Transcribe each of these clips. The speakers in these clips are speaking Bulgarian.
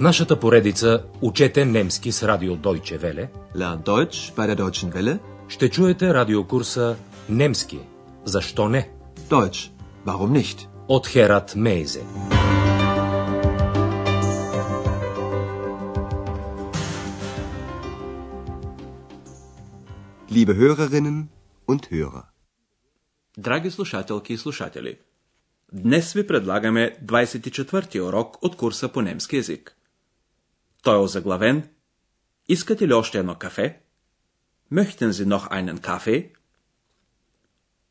В нашата поредица Учете немски с радио Deutsche Welle Lernt Deutsch bei der Deutschen Welle. ще чуете радиокурса Немски. Защо не? Deutsch. Warum nicht? От Херат Мейзе. Liebe Hörerinnen und Hörer. Драги слушателки и слушатели, днес ви предлагаме 24-ти урок от курса по немски язик. Той е озаглавен Искате ли още едно кафе? Möchten Sie noch einen Kaffee?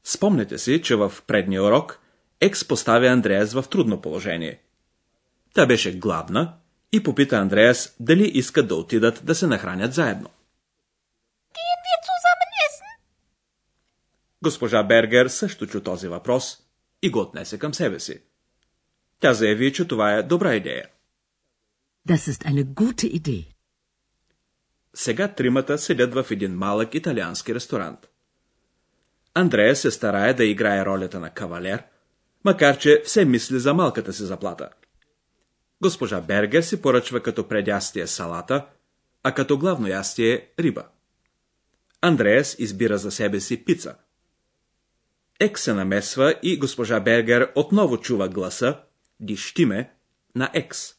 Спомнете си, че в предния урок Екс поставя Андреас в трудно положение. Тя беше гладна и попита Андреас дали искат да отидат да се нахранят заедно. Essen? Госпожа Бергер също чу този въпрос и го отнесе към себе си. Тя заяви, че това е добра идея. Das ist eine gute Idee. Сега тримата седят в един малък италиански ресторант. Андрея се старае да играе ролята на кавалер, макар че все мисли за малката си заплата. Госпожа Бергер си поръчва като предястие салата, а като главно ястие риба. Андреас избира за себе си пица. Ек се намесва и госпожа Бергер отново чува гласа, диштиме, на Екс.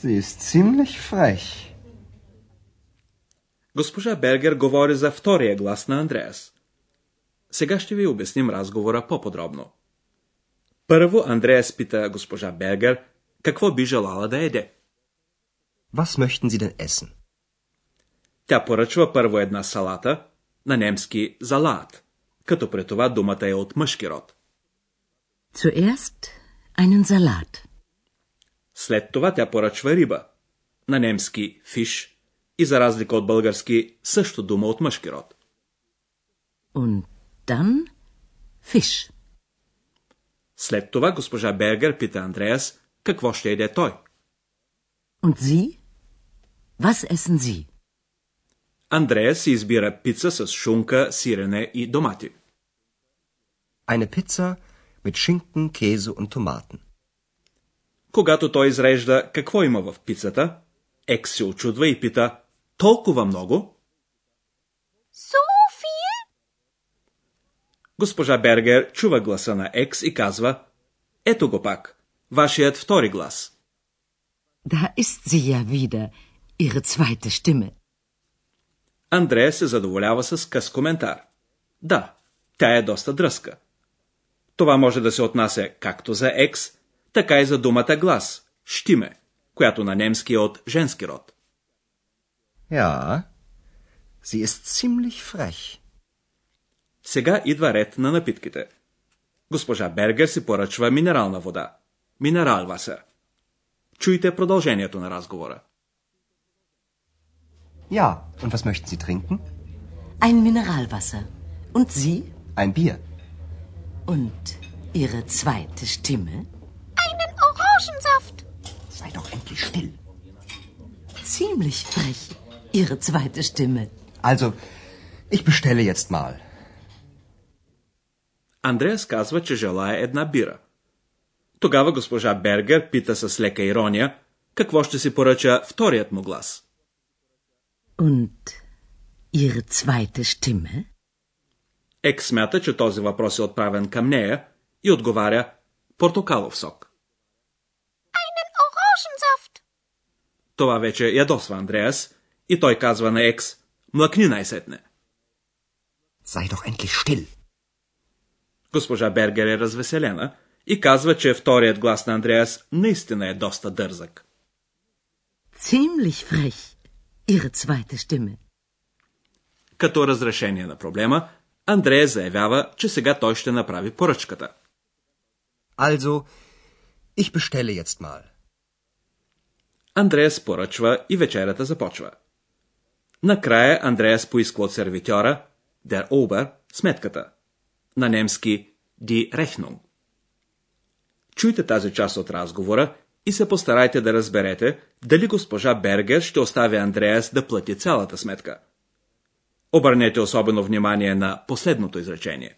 sie ist ziemlich frech. Госпожа Бергер говори за втория глас на Андреас. Сега ще ви обясним разговора по-подробно. Първо Андреас пита госпожа Бергер какво би желала да еде. Was möchten Sie denn essen? Тя поръчва първо една салата, на немски залат, като при това думата е от мъжки род. Zuerst einen Salat. След това тя поръчва риба, на немски фиш и за разлика от български също дума от мъжки род. Und dann Fisch. След това госпожа Бергер пита Андреас какво ще еде той. Und Sie? Was essen Sie? Андреас си избира пица с шунка, сирене и домати. Eine Pizza mit Schinken, Käse und Tomaten. Когато той изрежда какво има в пицата, Екс се очудва и пита толкова много. Viel? Госпожа Бергер чува гласа на Екс и казва Ето го пак, вашият втори глас. Da ist sie ja wieder, Ihre zweite Stimme. Андрея се задоволява с къс коментар. Да, тя е доста дръска. Това може да се отнася както за екс, така и за думата глас, штиме, която на немски е от женски род. Ja, sie ist ziemlich frech. Сега идва ред на напитките. Госпожа Бергер си поръчва минерална вода. Минерал Васер. Чуйте продължението на разговора. Ja, und was möchten Sie trinken? Ein Mineralwasser. Und Sie? Ein Bier. Und Ihre zweite Stimme? Orangensaft. Sei doch endlich still. Ziemlich frech, Ihre zweite Stimme. Also, ich bestelle jetzt mal. Андреас казва, че желая една бира. Тогава госпожа Бергер пита с лека ирония, какво ще си поръча вторият му глас. Und Ihre zweite Stimme? Ек смята, че този въпрос е отправен към нея и отговаря портокалов сок. Това вече ядосва Андреас и той казва на Екс, млъкни най-сетне. Sei doch endlich still. Госпожа Бергер е развеселена и казва, че вторият глас на Андреас наистина е доста дързък. Ziemlich frech, Ihre zweite Stimme. Като разрешение на проблема, Андрея заявява, че сега той ще направи поръчката. Also, ich bestelle jetzt mal. Андреас поръчва и вечерята започва. Накрая Андреас поиска от сервитьора, der Ober, сметката. На немски Die Rechnung. Чуйте тази част от разговора и се постарайте да разберете дали госпожа Бергер ще остави Андреас да плати цялата сметка. Обърнете особено внимание на последното изречение.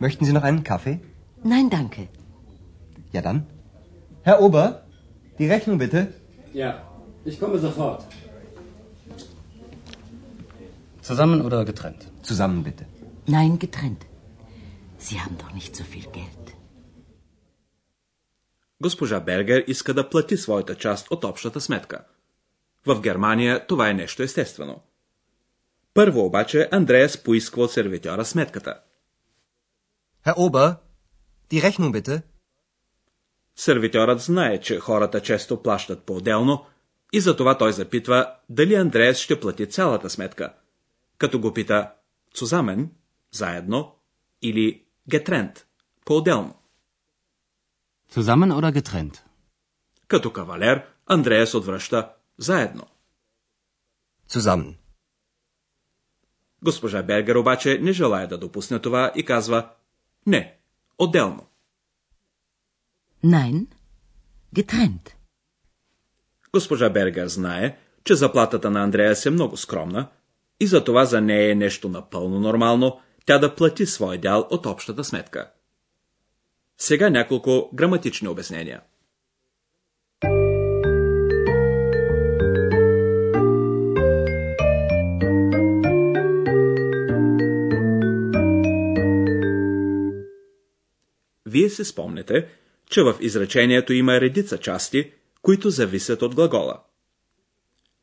Möchten Sie noch einen Kaffee? Nein, danke. Ja dann. Herr Ober, die Rechnung bitte. Ja, ich komme sofort. Zusammen oder getrennt? Zusammen bitte. Nein, getrennt. Sie haben doch nicht so viel Geld. Госпожа Бергер иска да плати своята част от общата сметка. В Германия това е нещо естествено. Първо обаче Андреас поиска от сервитьора сметката. Herr Ober, die Rechnung bitte. Сервитьорът знае, че хората често плащат по-отделно и затова той запитва дали Андреас ще плати цялата сметка, като го пита zusammen, заедно, или getrennt, по-отделно. Zusammen oder getrennt? Като кавалер, Андреас отвръща заедно. Zusammen. Госпожа Бергер обаче не желая да допусне това и казва не, отделно. Nein, getrennt. Госпожа Бергер знае, че заплатата на Андреас е много скромна и затова за нея е нещо напълно нормално тя да плати свой дял от общата сметка. Сега няколко граматични обяснения. Вие се спомнете, че в изречението има редица части, които зависят от глагола.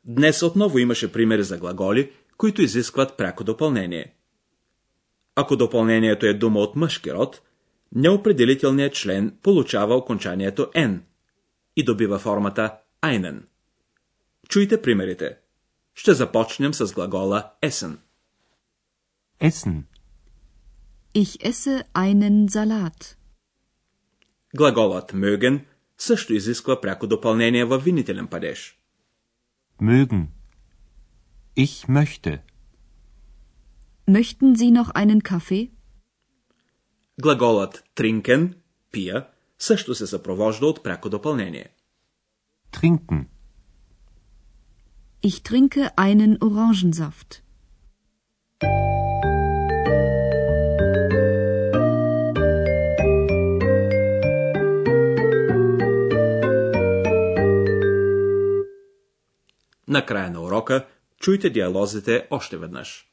Днес отново имаше примери за глаголи, които изискват пряко допълнение. Ако допълнението е дума от мъжки род, неопределителният член получава окончанието n и добива формата einen. Чуйте примерите. Ще започнем с глагола essen. Essen. Ich esse einen Salat. Глаголът mögen също изисква пряко допълнение във винителен падеж. Mögen. Ich möchte. Möchten Sie noch einen Kaffee? Глаголът trinken, пия, също се съпровожда от пряко допълнение. Trinken. Ich trinke einen Orangensaft. Накрая на урока чуйте диалозите още веднъж.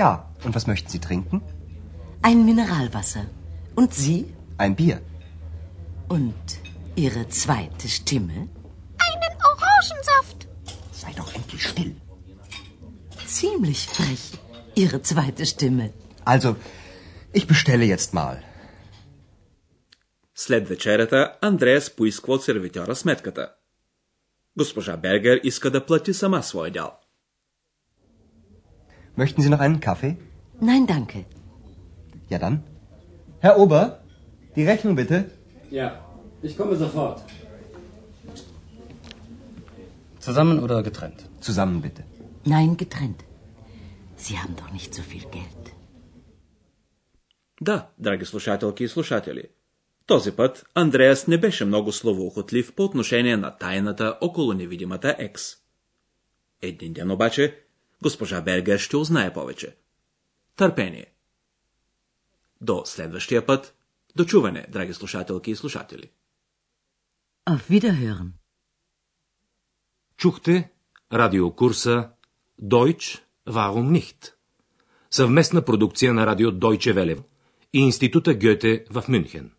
Ja, und was möchten Sie trinken? Ein Mineralwasser. Und Sie? Ein Bier. Und Ihre zweite Stimme? Einen Orangensaft. Sei doch endlich still. Ziemlich frech, Ihre zweite Stimme. Also, ich bestelle jetzt mal. След вечерята Андреас поиска от сервитьора сметката. Госпожа Бергер иска да плати сама своя дял. Möchten Sie noch einen Kaffee? Nein, danke. Ja dann. Herr Ober, die Rechnung bitte. Ja, ich komme sofort. Zusammen oder getrennt? Zusammen bitte. Nein, getrennt. Sie haben doch nicht so viel Geld. Да, драги слушателки и слушатели. Този път Андреас не беше много словоохотлив по отношение на тайната около невидимата екс. Един ден обаче госпожа Бергер ще узнае повече. Търпение. До следващия път. До чуване, драги слушателки и слушатели. Auf Wiederhören. Чухте радиокурса Deutsch, warum nicht? Съвместна продукция на радио Deutsche Welle и Института Гьоте в Мюнхен.